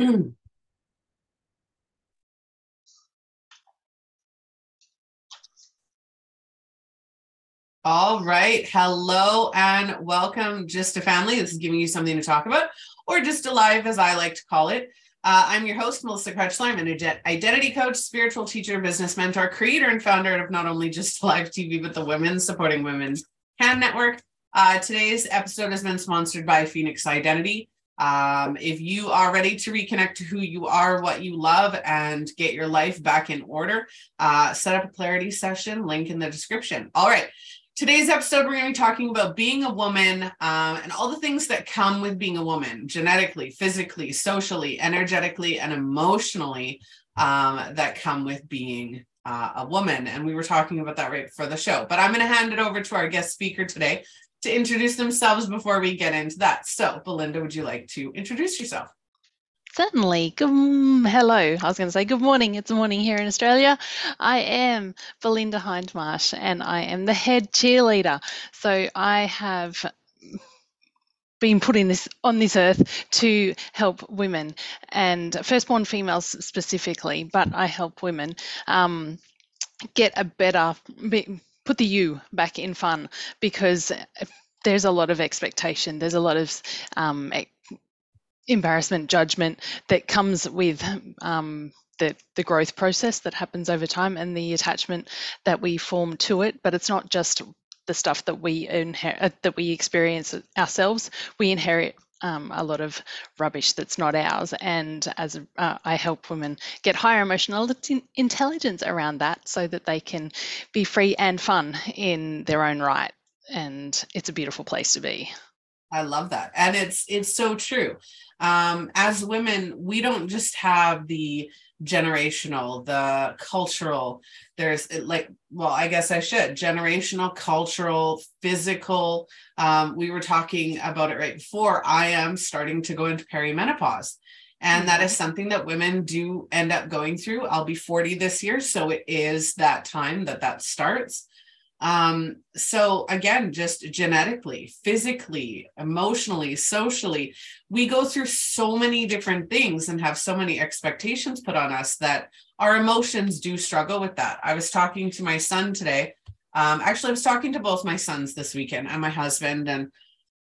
All right. Hello and welcome, Just a Family. This is giving you something to talk about, or just alive, as I like to call it. Uh, I'm your host, Melissa Krechler. I'm an identity coach, spiritual teacher, business mentor, creator, and founder of not only Just Alive TV, but the Women Supporting Women's Can Network. Uh, today's episode has been sponsored by Phoenix Identity. Um, if you are ready to reconnect to who you are, what you love, and get your life back in order, uh, set up a clarity session, link in the description. All right. Today's episode, we're going to be talking about being a woman um, and all the things that come with being a woman genetically, physically, socially, energetically, and emotionally um, that come with being uh, a woman. And we were talking about that right before the show. But I'm going to hand it over to our guest speaker today to introduce themselves before we get into that. So, Belinda, would you like to introduce yourself? Certainly. Good, hello. I was going to say good morning. It's morning here in Australia. I am Belinda Hindmarsh and I am the head cheerleader. So I have been put in this on this earth to help women and firstborn females specifically, but I help women um, get a better put the you back in fun because there's a lot of expectation. There's a lot of um, embarrassment judgment that comes with um, the, the growth process that happens over time and the attachment that we form to it but it's not just the stuff that we inherit uh, that we experience ourselves we inherit um, a lot of rubbish that's not ours and as uh, i help women get higher emotional intelligence around that so that they can be free and fun in their own right and it's a beautiful place to be I love that. And it's it's so true. Um, as women, we don't just have the generational, the cultural, there's like, well, I guess I should generational, cultural, physical. Um, we were talking about it right before. I am starting to go into perimenopause. And that is mm-hmm. something that women do end up going through. I'll be 40 this year. So it is that time that that starts. Um, so again, just genetically, physically, emotionally, socially, we go through so many different things and have so many expectations put on us that our emotions do struggle with that. I was talking to my son today. Um, actually, I was talking to both my sons this weekend and my husband. And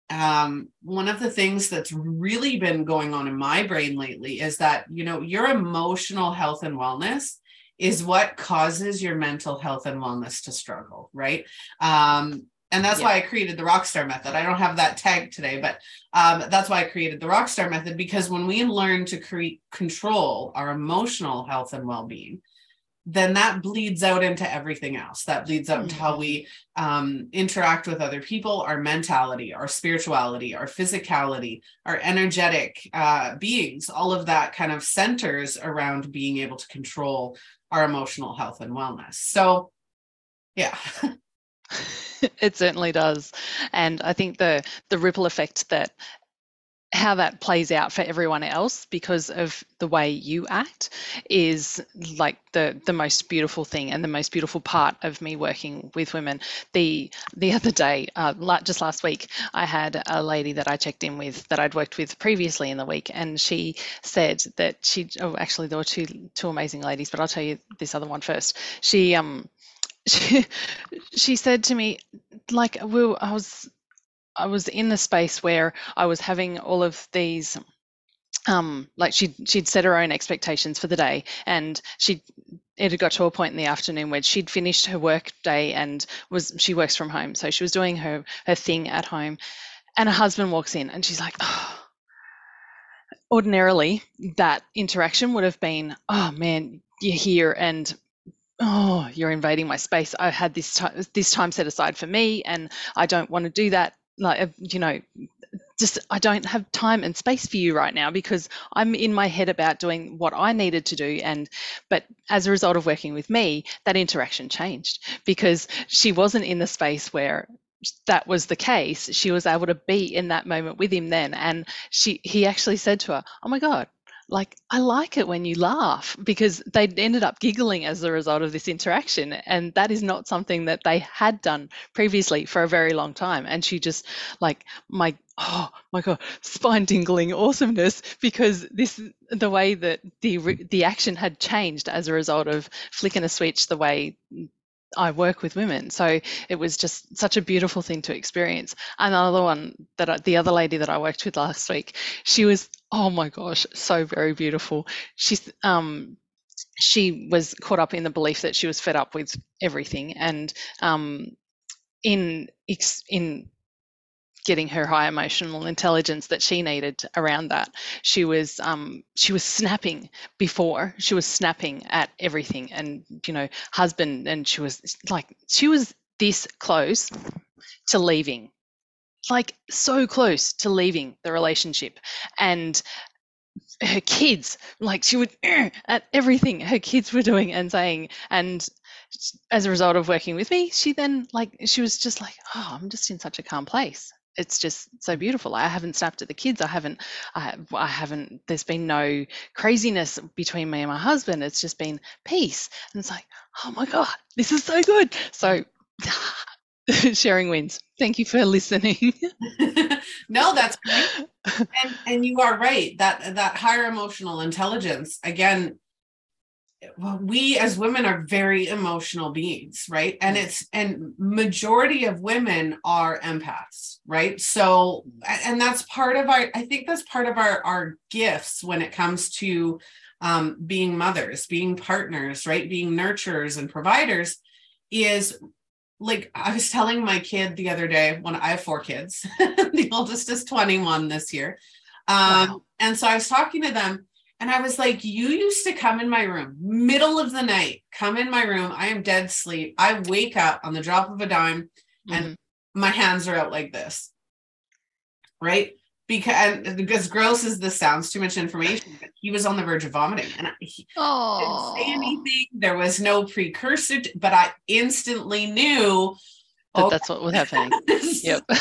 um, one of the things that's really been going on in my brain lately is that, you know, your emotional health and wellness is what causes your mental health and wellness to struggle, right? Um, and that's yeah. why I created the Rockstar Method. I don't have that tag today, but um, that's why I created the Rockstar Method because when we learn to create control our emotional health and well-being, then that bleeds out into everything else. That bleeds out mm-hmm. into how mm-hmm. we um, interact with other people, our mentality, our spirituality, our physicality, our energetic uh, beings. All of that kind of centers around being able to control our emotional health and wellness. So, yeah. it certainly does and i think the the ripple effect that how that plays out for everyone else because of the way you act is like the the most beautiful thing and the most beautiful part of me working with women. The the other day uh, just last week i had a lady that i checked in with that i'd worked with previously in the week and she said that she oh actually there were two two amazing ladies but i'll tell you this other one first. She um she, she said to me like we i was I was in the space where I was having all of these um like she she'd set her own expectations for the day and she it had got to a point in the afternoon where she'd finished her work day and was she works from home. So she was doing her her thing at home and her husband walks in and she's like oh ordinarily that interaction would have been oh man you're here and oh you're invading my space. I had this time this time set aside for me and i don't want to do that like you know just I don't have time and space for you right now because I'm in my head about doing what I needed to do and but as a result of working with me that interaction changed because she wasn't in the space where that was the case. She was able to be in that moment with him then and she he actually said to her oh my god like I like it when you laugh because they ended up giggling as a result of this interaction and that is not something that they had done previously for a very long time. And she just like my oh my god spine tingling awesomeness because this the way that the the action had changed as a result of flicking a switch the way I work with women. So it was just such a beautiful thing to experience. Another one that I, the other lady that I worked with last week, she was oh my gosh, so very beautiful. She's um she was caught up in the belief that she was fed up with everything and um in in getting her high emotional intelligence that she needed around that. She was um, she was snapping before. She was snapping at everything, and you know, husband, and she was like she was this close to leaving, like so close to leaving the relationship, and her kids like she would at everything her kids were doing and saying and as a result of working with me she then like she was just like oh i'm just in such a calm place it's just so mm. beautiful. I haven't snapped at the kids. I haven't, I, I haven't, there's been no craziness between me and my husband. It's just been peace. And it's like, oh my God, this is so good. So mm. sharing wins. Thank you for listening. no, that's great. And, and you are right. That, that higher emotional intelligence, again, well, we as women are very emotional beings right and mm. it's and majority of women are empaths right so and that's part of our i think that's part of our our gifts when it comes to um, being mothers being partners right being nurturers and providers is like i was telling my kid the other day when i have four kids the oldest is 21 this year um, wow. and so i was talking to them and I was like, You used to come in my room, middle of the night, come in my room. I am dead sleep. I wake up on the drop of a dime and mm-hmm. my hands are out like this. Right. Because, because gross as this sounds, too much information, but he was on the verge of vomiting and he didn't say anything. There was no precursor, to, but I instantly knew that okay. that's what was happening. yep.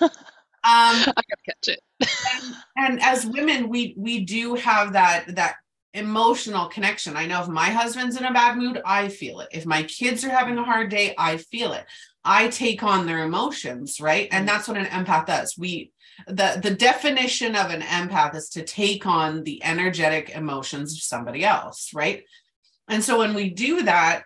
Um, I gotta catch it. and, and as women, we we do have that that emotional connection. I know if my husband's in a bad mood, I feel it. If my kids are having a hard day, I feel it. I take on their emotions, right? And that's what an empath does. We the the definition of an empath is to take on the energetic emotions of somebody else, right? And so when we do that,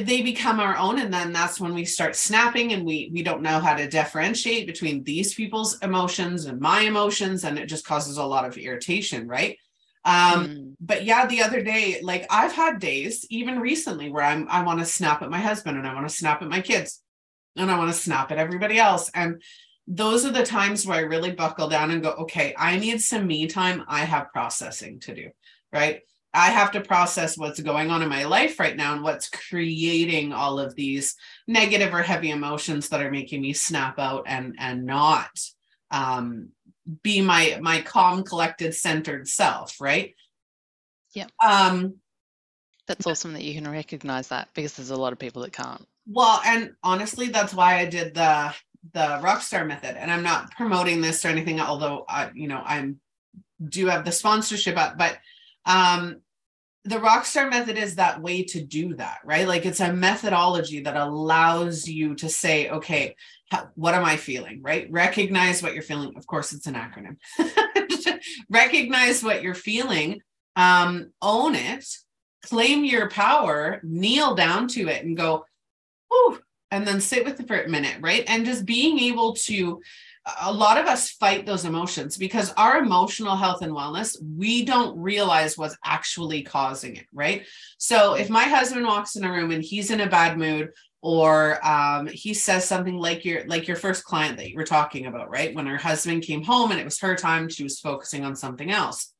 they become our own and then that's when we start snapping and we we don't know how to differentiate between these people's emotions and my emotions and it just causes a lot of irritation right? Um mm. but yeah the other day like i've had days even recently where i'm i want to snap at my husband and i want to snap at my kids and i want to snap at everybody else and those are the times where i really buckle down and go okay i need some me time. I have processing to do right I have to process what's going on in my life right now and what's creating all of these negative or heavy emotions that are making me snap out and and not um, be my my calm, collected, centered self, right? Yeah. Um, that's awesome that you can recognize that because there's a lot of people that can't. Well, and honestly, that's why I did the the rockstar method, and I'm not promoting this or anything, although I, you know, I'm do have the sponsorship, up, but um, the rockstar method is that way to do that, right? Like it's a methodology that allows you to say, okay, what am I feeling, right? Recognize what you're feeling. Of course, it's an acronym. Recognize what you're feeling, um, own it, claim your power, kneel down to it, and go, Whew, and then sit with it for a minute, right? And just being able to a lot of us fight those emotions because our emotional health and wellness, we don't realize what's actually causing it, right? So if my husband walks in a room and he's in a bad mood, or um, he says something like your like your first client that you were talking about, right? When her husband came home and it was her time, she was focusing on something else.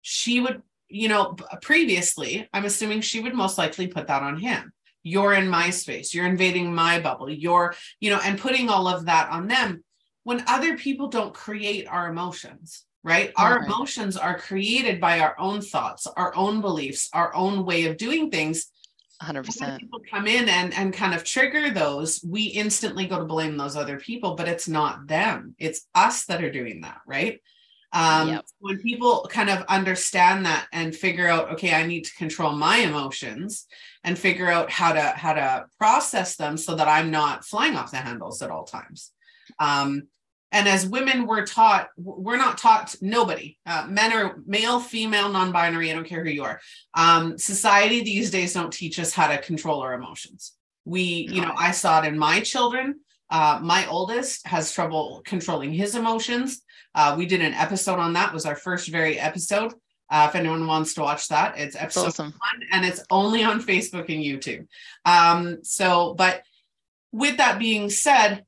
She would, you know, previously, I'm assuming she would most likely put that on him you're in my space you're invading my bubble you're you know and putting all of that on them when other people don't create our emotions, right? Our emotions are created by our own thoughts, our own beliefs, our own way of doing things. 100%. When people come in and, and kind of trigger those, we instantly go to blame those other people, but it's not them. It's us that are doing that, right? um, yep. when people kind of understand that and figure out okay i need to control my emotions and figure out how to how to process them so that i'm not flying off the handles at all times um, and as women we're taught we're not taught nobody uh, men are male female non-binary i don't care who you are um, society these days don't teach us how to control our emotions we you know i saw it in my children uh, my oldest has trouble controlling his emotions uh, we did an episode on that. It was our first very episode. Uh, if anyone wants to watch that, it's episode awesome. one, and it's only on Facebook and YouTube. Um, so, but with that being said,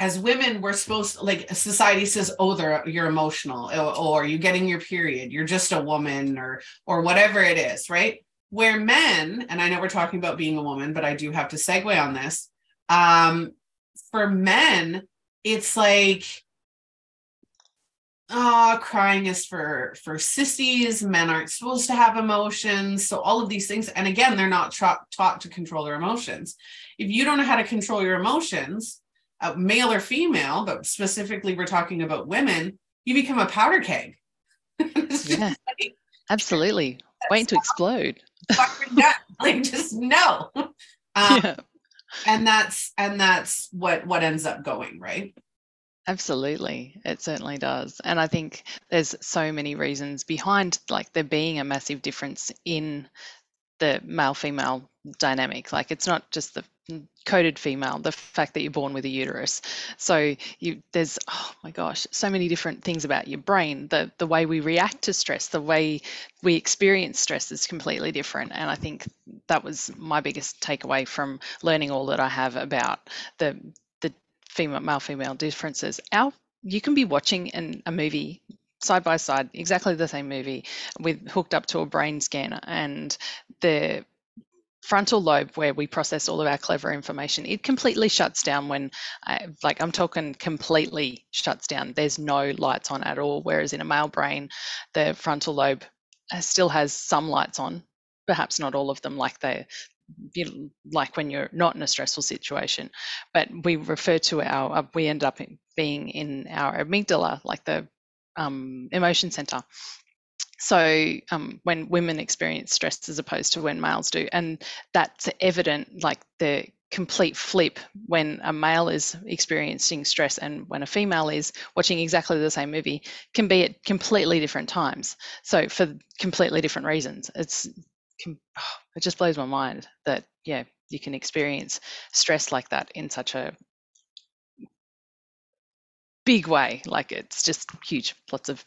as women, we're supposed to, like society says, oh, they're, you're emotional, or, or you're getting your period, you're just a woman, or or whatever it is, right? Where men, and I know we're talking about being a woman, but I do have to segue on this. Um, for men, it's like oh, crying is for for sissies. Men aren't supposed to have emotions. So all of these things, and again, they're not tra- taught to control their emotions. If you don't know how to control your emotions, uh, male or female, but specifically we're talking about women, you become a powder keg. yeah, like, absolutely. Waiting to explode. like just no. Um, yeah. And that's and that's what what ends up going right. Absolutely, it certainly does. And I think there's so many reasons behind like there being a massive difference in the male female dynamic. Like it's not just the coded female, the fact that you're born with a uterus. So you there's oh my gosh, so many different things about your brain. The the way we react to stress, the way we experience stress is completely different. And I think that was my biggest takeaway from learning all that I have about the the female male female differences. Our you can be watching an, a movie side by side, exactly the same movie, with hooked up to a brain scanner, and the frontal lobe where we process all of our clever information it completely shuts down when I, like i'm talking completely shuts down there's no lights on at all whereas in a male brain the frontal lobe still has some lights on perhaps not all of them like they you like when you're not in a stressful situation. But we refer to our, uh, we end up being in our amygdala, like the um, emotion center. So um, when women experience stress as opposed to when males do, and that's evident, like the complete flip when a male is experiencing stress and when a female is watching exactly the same movie can be at completely different times. So for completely different reasons. It's oh, it just blows my mind that yeah you can experience stress like that in such a big way. Like it's just huge. Lots of.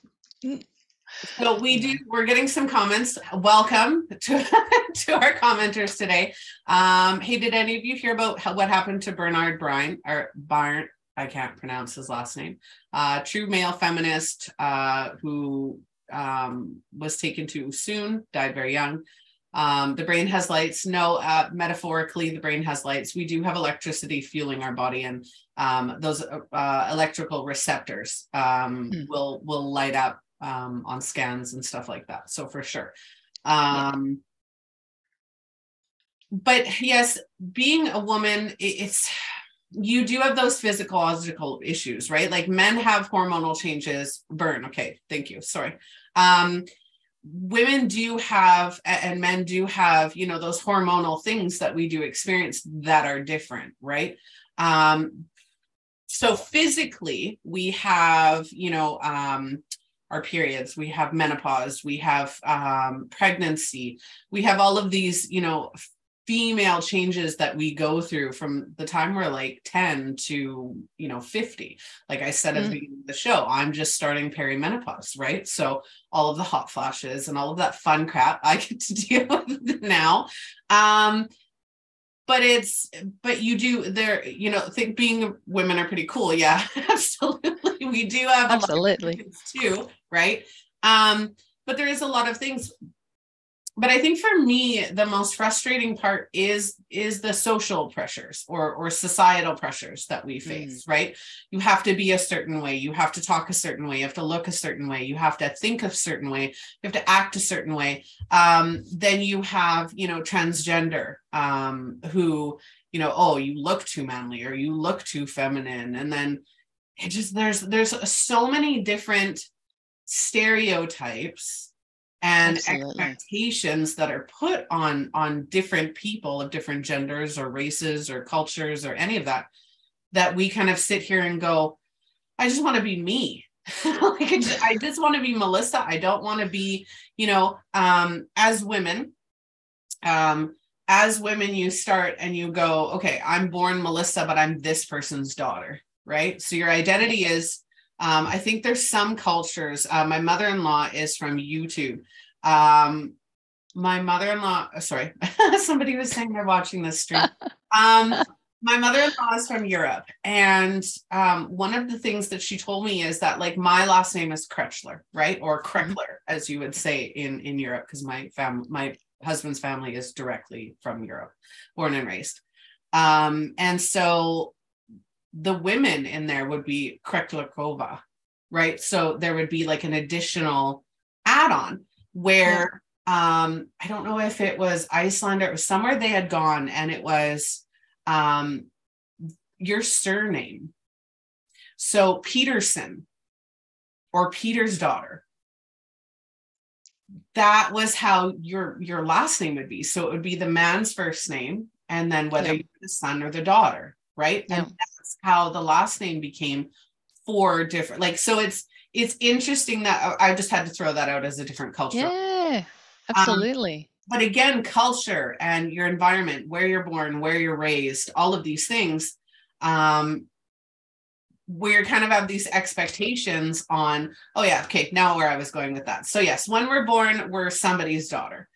So we do we're getting some comments welcome to, to our commenters today um hey did any of you hear about how, what happened to bernard bryan or barn i can't pronounce his last name uh true male feminist uh who um was taken too soon died very young um, the brain has lights. No, uh, metaphorically, the brain has lights. We do have electricity fueling our body, and um, those uh, electrical receptors um, mm. will will light up um, on scans and stuff like that. So for sure. Um, but yes, being a woman, it's you do have those physiological issues, right? Like men have hormonal changes. Burn. Okay, thank you. Sorry. Um, women do have and men do have you know those hormonal things that we do experience that are different right um so physically we have you know um our periods. We have menopause we have um pregnancy. We have all of these you know female changes that we go through from the time we're like 10 to you know 50 like i said at mm. the beginning of the show i'm just starting perimenopause right? So all of the hot flashes and all of that fun crap i get to deal with now. Um but it's but you do there you know think being women are pretty cool. Yeah absolutely. We do have absolutely. too right? Um but there is a lot of things but I think for me, the most frustrating part is is the social pressures or or societal pressures that we mm. face, mm. right? You have to be a certain way, you have to talk a certain way, you have to look a certain way, you have to think a certain way, you have to act a certain way. Um, then you have, you know, transgender um, who, you know, oh, you look too manly or you look too feminine, and then it just there's there's so many different stereotypes and Absolutely. expectations that are put on on different people of different genders or races or cultures or any of that that we kind of sit here and go i just want to be me. Like I just, I just want to be melissa. I don't want to be you know um as women um as women you start and you go okay i'm born melissa but i'm this person's daughter right? So your identity is um, I think there's some cultures. Uh, my mother-in-law is from YouTube. Um, my mother-in-law, uh, sorry, somebody was saying they're watching this stream. Um, my mother-in-law is from Europe, and um, one of the things that she told me is that like my last name is Krechler, right, or Kreckler, mm-hmm. as you would say in in Europe, because my fam my husband's family is directly from Europe, born and raised. Um, and so the women in there would be Kreklikova, right? So there would be like an additional add-on where yeah. um I don't know if it was Iceland or it was somewhere they had gone and it was um your surname. So Peterson or Peter's daughter. That was how your your last name would be. So it would be the man's first name and then whether yeah. you're the son or the daughter, right? Yeah. And that's how the last name became four different like so it's it's interesting that I just had to throw that out as a different culture. Yeah, um, absolutely. Um, but again, culture and your environment, where you're born, where you're raised, all of these things, um, we're kind of have these expectations on, oh yeah, okay, now where I was going with that. So yes, when we're born, we're somebody's daughter.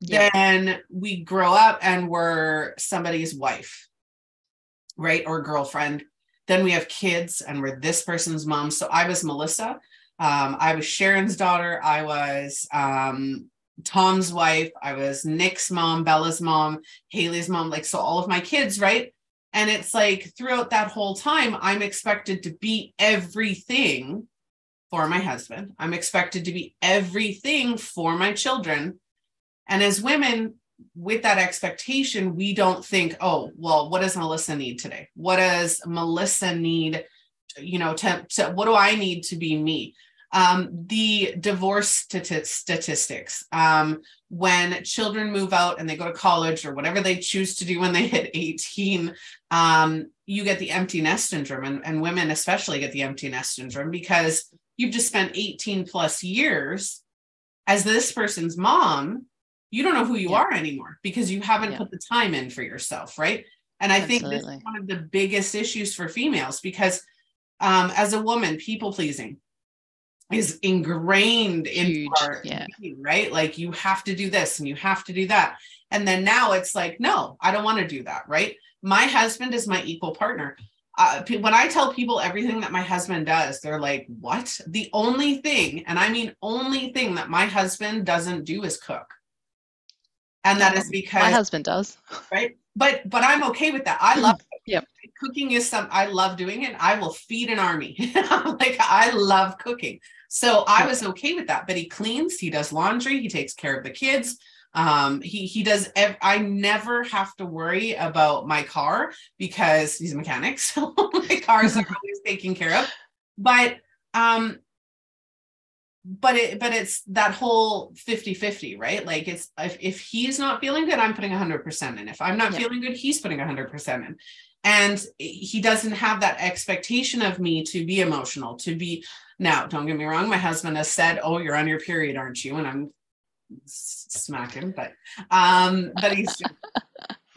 Yep. Then we grow up and we're somebody's wife, right? Or girlfriend then we have kids, and we're this person's mom. So I was Melissa. Um, I was Sharon's daughter. I was um, Tom's wife. I was Nick's mom, Bella's mom, Haley's mom. Like, so all of my kids, right? And it's like throughout that whole time, I'm expected to be everything for my husband. I'm expected to be everything for my children. And as women, with that expectation, we don't think, oh, well, what does Melissa need today? What does Melissa need? You know, to, to what do I need to be me? Um, the divorce statistics, um, when children move out and they go to college or whatever they choose to do when they hit 18, um, you get the empty nest syndrome, and, and women especially get the empty nest syndrome because you've just spent 18 plus years as this person's mom you don't know who you yeah. are anymore because you haven't yeah. put the time in for yourself, right? And I Absolutely. think this is one of the biggest issues for females because um, as a woman, people pleasing is ingrained in our yeah. right? Like you have to do this and you have to do that. And then now it's like, no, I don't want to do that, right? My husband is my equal partner. Uh, when I tell people everything that my husband does, they're like, what? The only thing, and I mean only thing that my husband doesn't do is cook and that is because my husband does. Right? But but i'm okay with that. I love yep. cooking is some i love doing it. I will feed an army. Like i love cooking. So i was okay with that but he cleans he does laundry he takes care of the kids. Um he he does ev- i never have to worry about my car because he's a mechanic. So my cars are always taken care of. But um but it but it's that whole 50 50 right? Like it's if, if he's not feeling good i'm putting 100% in. If i'm not yeah. feeling good he's putting 100% in. And he doesn't have that expectation of me to be emotional to be now don't get me wrong my husband has said oh you're on your period aren't you? And i'm smacking but um but he's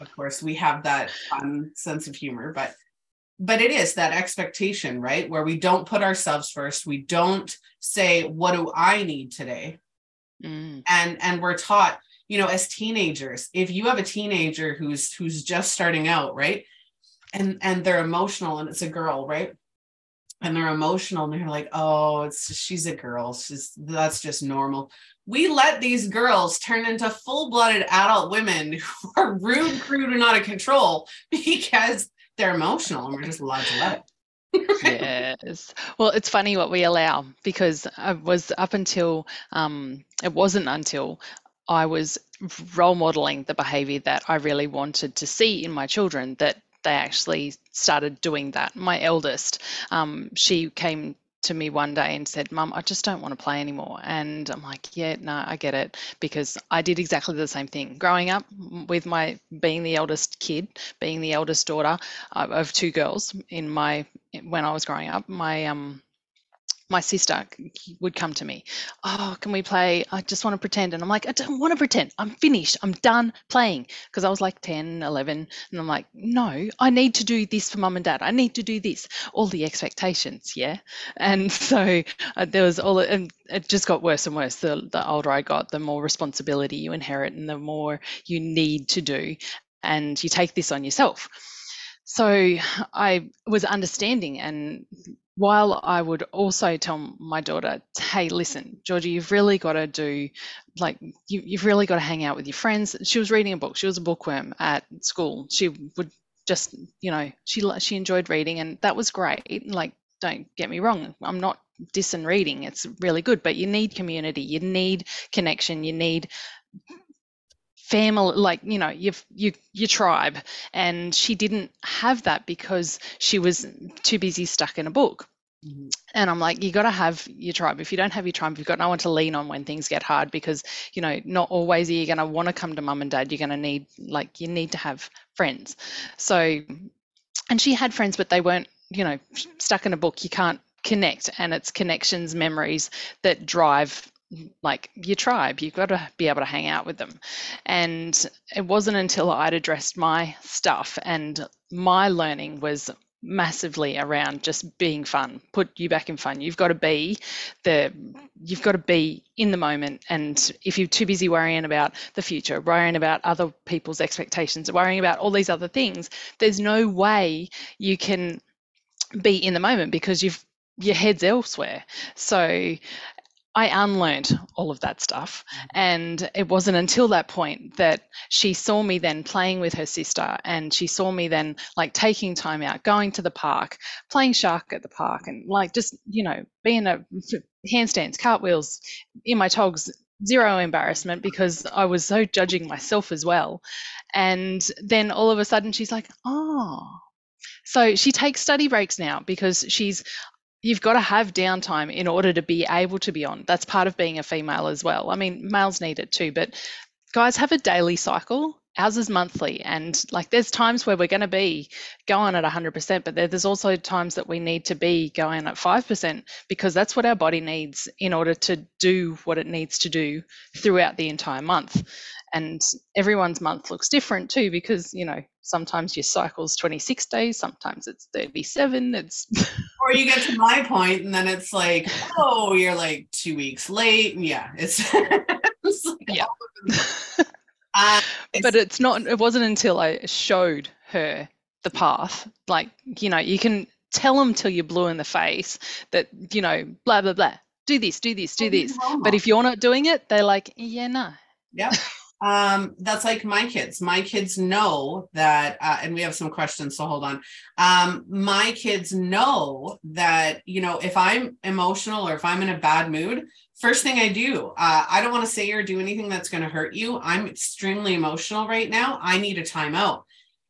of course we have that fun sense of humor but but it is that expectation, right? Where we don't put ourselves first. We don't say, what do I need today? Mm. And and we're taught, you know, as teenagers, if you have a teenager who's who's just starting out, right? And and they're emotional and it's a girl, right? And they're emotional and they're like, oh, it's she's a girl. She's that's just normal. We let these girls turn into full-blooded adult women who are rude, crude, and out of control because they're emotional and we're just allowed to let it. yes. Well, it's funny what we allow because I was up until, um, it wasn't until I was role modeling the behavior that I really wanted to see in my children that they actually started doing that. My eldest, um, she came to me one day and said, Mum, I just don't want to play anymore. And I'm like, Yeah, no, I get it. Because I did exactly the same thing. Growing up with my being the eldest kid, being the eldest daughter uh, of two girls in my when I was growing up, my um my sister would come to me, Oh, can we play? I just want to pretend. And I'm like, I don't want to pretend. I'm finished. I'm done playing. Because I was like 10, 11. And I'm like, no, I need to do this for mum and dad. I need to do this. All the expectations. Yeah. And so uh, there was all, and it just got worse and worse. The, the older I got, the more responsibility you inherit and the more you need to do. And you take this on yourself. So I was understanding and while I would also tell my daughter, hey, listen, Georgie, you've really got to do, like, you, have really got to hang out with your friends. She was reading a book. She was a bookworm at school. She would just, you know, she she enjoyed reading, and that was great. Like, don't get me wrong, I'm not dissing reading. It's really good, but you need community, you need connection, you need family like you know your your your tribe. And she didn't have that because she was too busy stuck in a book. Mm-hmm. and i'm like you got to have your tribe. If you don't have your tribe you've got no one to lean on when things get hard because you know not always are you going to want to come to mum and dad. You're going to need like you need to have friends. So and she had friends but they weren't you know stuck in a book. You can't connect. And it's connections memories that drive like your tribe you've got to be able to hang out with them. And it wasn't until i'd addressed my stuff and my learning was massively around just being fun put you back in fun. You've got to be the you've got to be in the moment. And if you're too busy worrying about the future worrying about other people's expectations worrying about all these other things there's no way you can be in the moment because you've your head's elsewhere. So I unlearned all of that stuff. Mm-hmm. And it wasn't until that point that she saw me then playing with her sister and she saw me then like taking time out, going to the park, playing shark at the park and like just, you know, being a handstands, cartwheels in my togs, zero embarrassment because I was so judging myself as well. And then all of a sudden she's like, oh, so she takes study breaks now because she's you've got to have downtime in order to be able to be on. That's part of being a female as well. I mean, males need it too, but guys have a daily cycle. Ours is monthly, and like there's times where we're going to be going at 100%, but there's also times that we need to be going at 5% because that's what our body needs in order to do what it needs to do throughout the entire month and everyone's month looks different too because you know sometimes your cycle's 26 days sometimes it's 37 it's or you get to my point and then it's like oh you're like two weeks late. Yeah it's, it's like yeah. uh, it's, but it's not it wasn't until i showed her the path like you know you can tell them till you're blue in the face that you know blah blah blah do this do this do this. but if you're not doing it they're like yeah no yeah um that's like my kids. My kids know that uh, and we have some questions so hold on. Um my kids know that you know if i'm emotional or if i'm in a bad mood first thing i do uh, i don't want to say or do anything that's going to hurt you. I'm extremely emotional right now. I need a timeout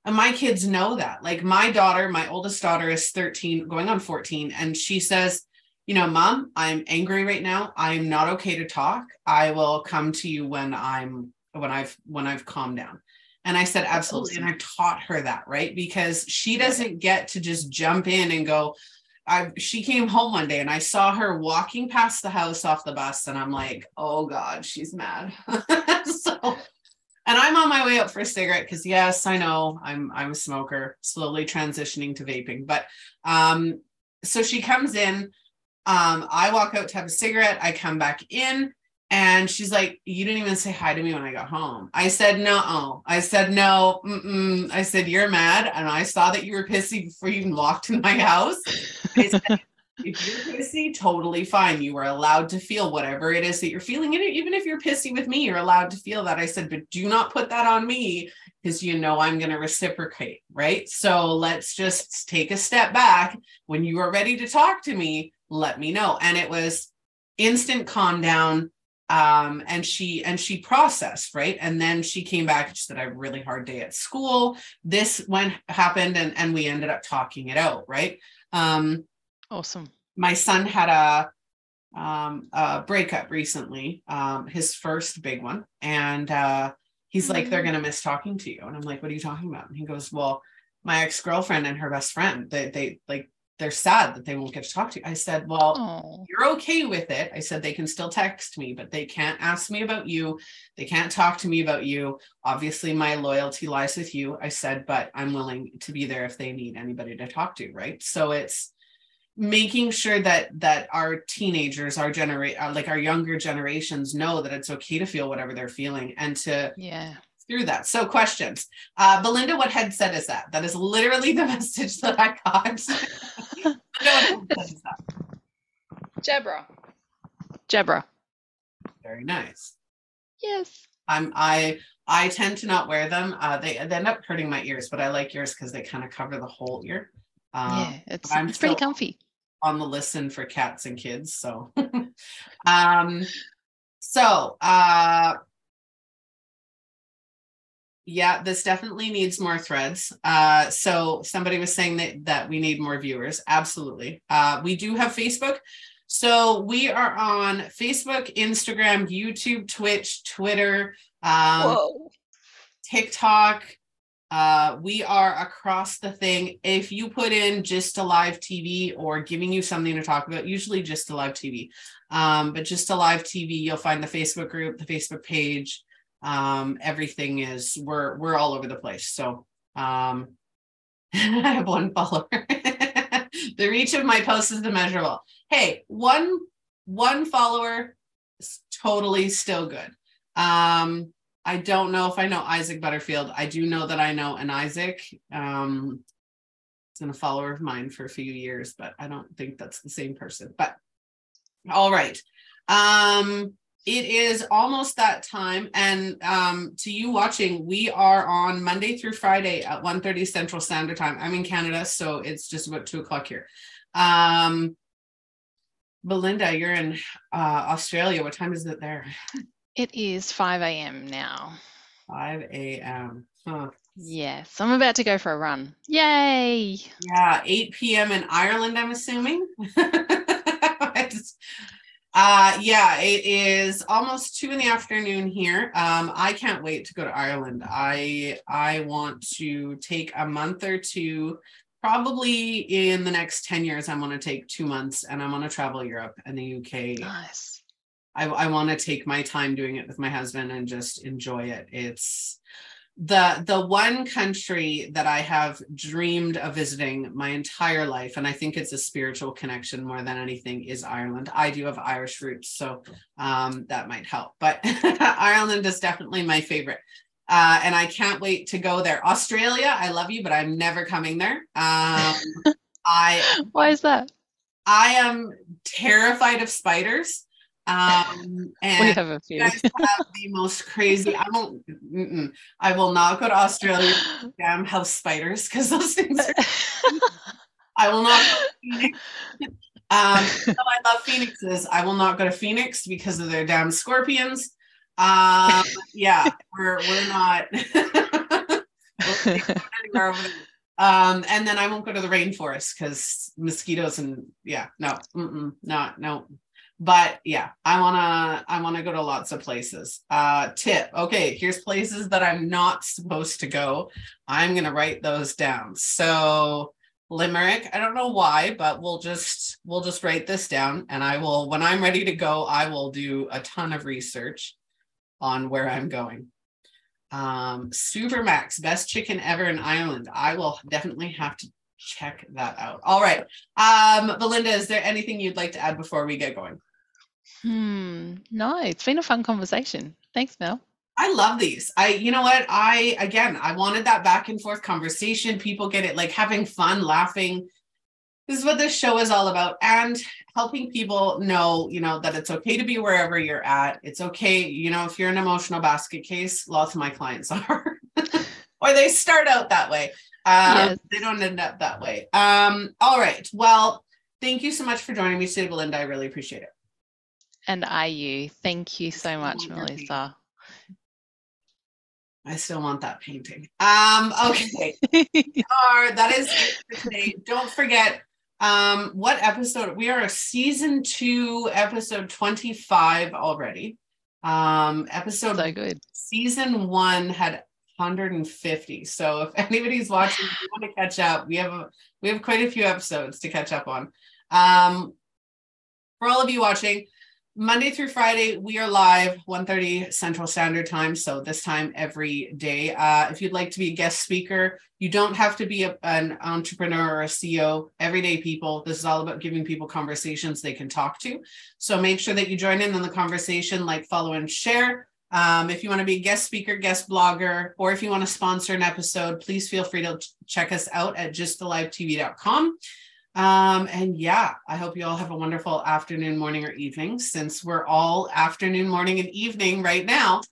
and my kids know that. Like my daughter my oldest daughter is 13 going on 14 and she says you know mom i'm angry right now. I'm not okay to talk. I will come to you when i'm when I've when I've calmed down. And I said, absolutely. And I taught her that, right? Because she doesn't get to just jump in and go. I she came home one day and I saw her walking past the house off the bus, and I'm like, oh God, she's mad. so and I'm on my way up for a cigarette because yes, I know I'm I'm a smoker, slowly transitioning to vaping. But um, so she comes in. Um, I walk out to have a cigarette. I come back in and she's like, You didn't even say hi to me when I got home. I said, No. I said, No. Mm-mm. I said, You're mad. And I saw that you were pissy before you even walked in my house. I said, if you're pissy, totally fine. You are allowed to feel whatever it is that you're feeling. And even if you're pissy with me, you're allowed to feel that. I said, but do not put that on me because you know I'm going to reciprocate. Right. So let's just take a step back. When you are ready to talk to me, let me know. And it was instant calm down um, and she and she processed right and then she came back and she said i have a really hard day at school this when happened and and we ended up talking it out right um awesome my son had a um a breakup recently, um, his first big one, and uh he's like, they're Mm. gonna miss talking to you. And I'm like, what are you talking about? And he goes, Well, my ex-girlfriend and her best friend, they they like they're sad that they won't get to talk to you. I said, Well, Oh, you're okay with it. I said they can still text me, but they can't ask me about you. They can't talk to me about you. Obviously, my loyalty lies with you. I said, but I'm willing to be there if they need anybody to talk to, right? So it's making sure that that our teenagers, our generate like our younger generations know that it's okay to feel whatever they're feeling and to yeah. through that. So questions. Uh Belinda, what headset is that? That is literally the message that I got. Belinda, what headset is that? Jabra. Jabra. Very nice. Yes. I'm I I tend to not wear them. Uh, they, they end up hurting my ears, but I like yours because they kind of cover the whole ear. Um, yeah, it's, I'm it's pretty comfy. on the listen for cats and kids. So, um, so uh, yeah, this definitely needs more threads. Uh, so somebody was saying that that we need more viewers. Absolutely. Uh, we do have Facebook. So we are on Facebook, Instagram, YouTube, Twitch, Twitter. Um, Whoa. TikTok. Uh, we are across the thing. If you put in just a live TV or giving you something to talk about, usually just a live TV, um, but just a live TV, you'll find the Facebook group, the Facebook page. Um, everything is we're we're all over the place. So um, I have one follower. the reach of my post is immeasurable. Hey, one one follower is totally still good. Um, I don't know if I know Isaac Butterfield. I do know that I know an Isaac. Um, he's been a follower of mine for a few years, but I don't think that's the same person. But all right. Um, it is almost that time. And um, to you watching, we are on Monday through Friday at 1:30 Central Standard Time. I'm in Canada, so it's just about two o'clock here. Um, Belinda, you're in uh, Australia. What time is it there? It is 5 a.m. now. 5 a.m. Huh. Yes, I'm about to go for a run. Yay! Yeah, 8 p.m. in Ireland, I'm assuming. Just- uh yeah, it is almost two in the afternoon here. Um, I can't wait to go to Ireland. I I want to take a month or two, probably in the next 10 years. I'm going to take two months and I'm going to travel Europe and the UK. Nice. I, I want to take my time doing it with my husband and just enjoy it. It's the the one country that I have dreamed of visiting my entire life, and I think it's a spiritual connection more than anything, is Ireland. I do have Irish roots, so um, that might help. But Ireland is definitely my favorite. Uh, and I can't wait to go there. Australia, I love you, but I'm never coming there. Um, I Why is that? I am terrified of spiders. Um, and We have a few. you guys have the most crazy. I won't. I will not go to Australia. Damn house spiders, because those things. Are, I will not. Go to Phoenix. Um, I love phoenixes. I will not go to Phoenix because of their damn scorpions. Um, yeah, we're we're not. anywhere over there. Um, and then I won't go to the rainforest because mosquitoes and yeah, no, mm-mm, not no. But yeah, I wanna I wanna go to lots of places. Uh, tip. Okay, here's places that I'm not supposed to go. I'm gonna write those down. So Limerick. I don't know why, but we'll just we'll just write this down, and I will when I'm ready to go. I will do a ton of research on where I'm going. Um, Supermac's, best chicken ever in Ireland. I will definitely have to check that out. All right. Um, Belinda, is there anything you'd like to add before we get going? Hmm. No, it's been a fun conversation. Thanks, Mel. I love these. I, you know what? I, again, I wanted that back and forth conversation. People get it like having fun, laughing. This is what this show is all about. And helping people know, you know, that it's okay to be wherever you're at. It's okay, you know, if you're an emotional basket case, lots of my clients are, or they start out that way. Um, Yes. They don't end up that way. Um, all right. Well, thank you so much for joining me today, Belinda. I really appreciate it. And IU. Thank you so much, Melissa. I still want that painting. Um, okay. That is today. Don't forget Um, what episode? We are a season two, episode 25 already. Um, episode so good. Season one had 150. So if anybody's watching, if you want to catch up, we have a, we have quite a few episodes to catch up on. Um, for all of you watching, Monday through Friday, we are live 1.30 Central Standard Time. So this time every day. Uh, if you'd like to be a guest speaker, you don't have to be a, an entrepreneur or a CEO, everyday people. This is all about giving people conversations they can talk to. So make sure that you join in on the conversation, like, follow, and share. Um, if you want to be a guest speaker, guest blogger, or if you want to sponsor an episode, please feel free to check us out at gysttalivetv.com. Um, and yeah, I hope you all have a wonderful afternoon, morning, or evening since we're all afternoon, morning, and evening right now.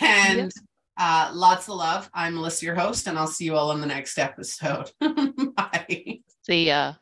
And uh, lots of love. I'm Melissa, your host, and I'll see you all in the next episode. Bye. See ya.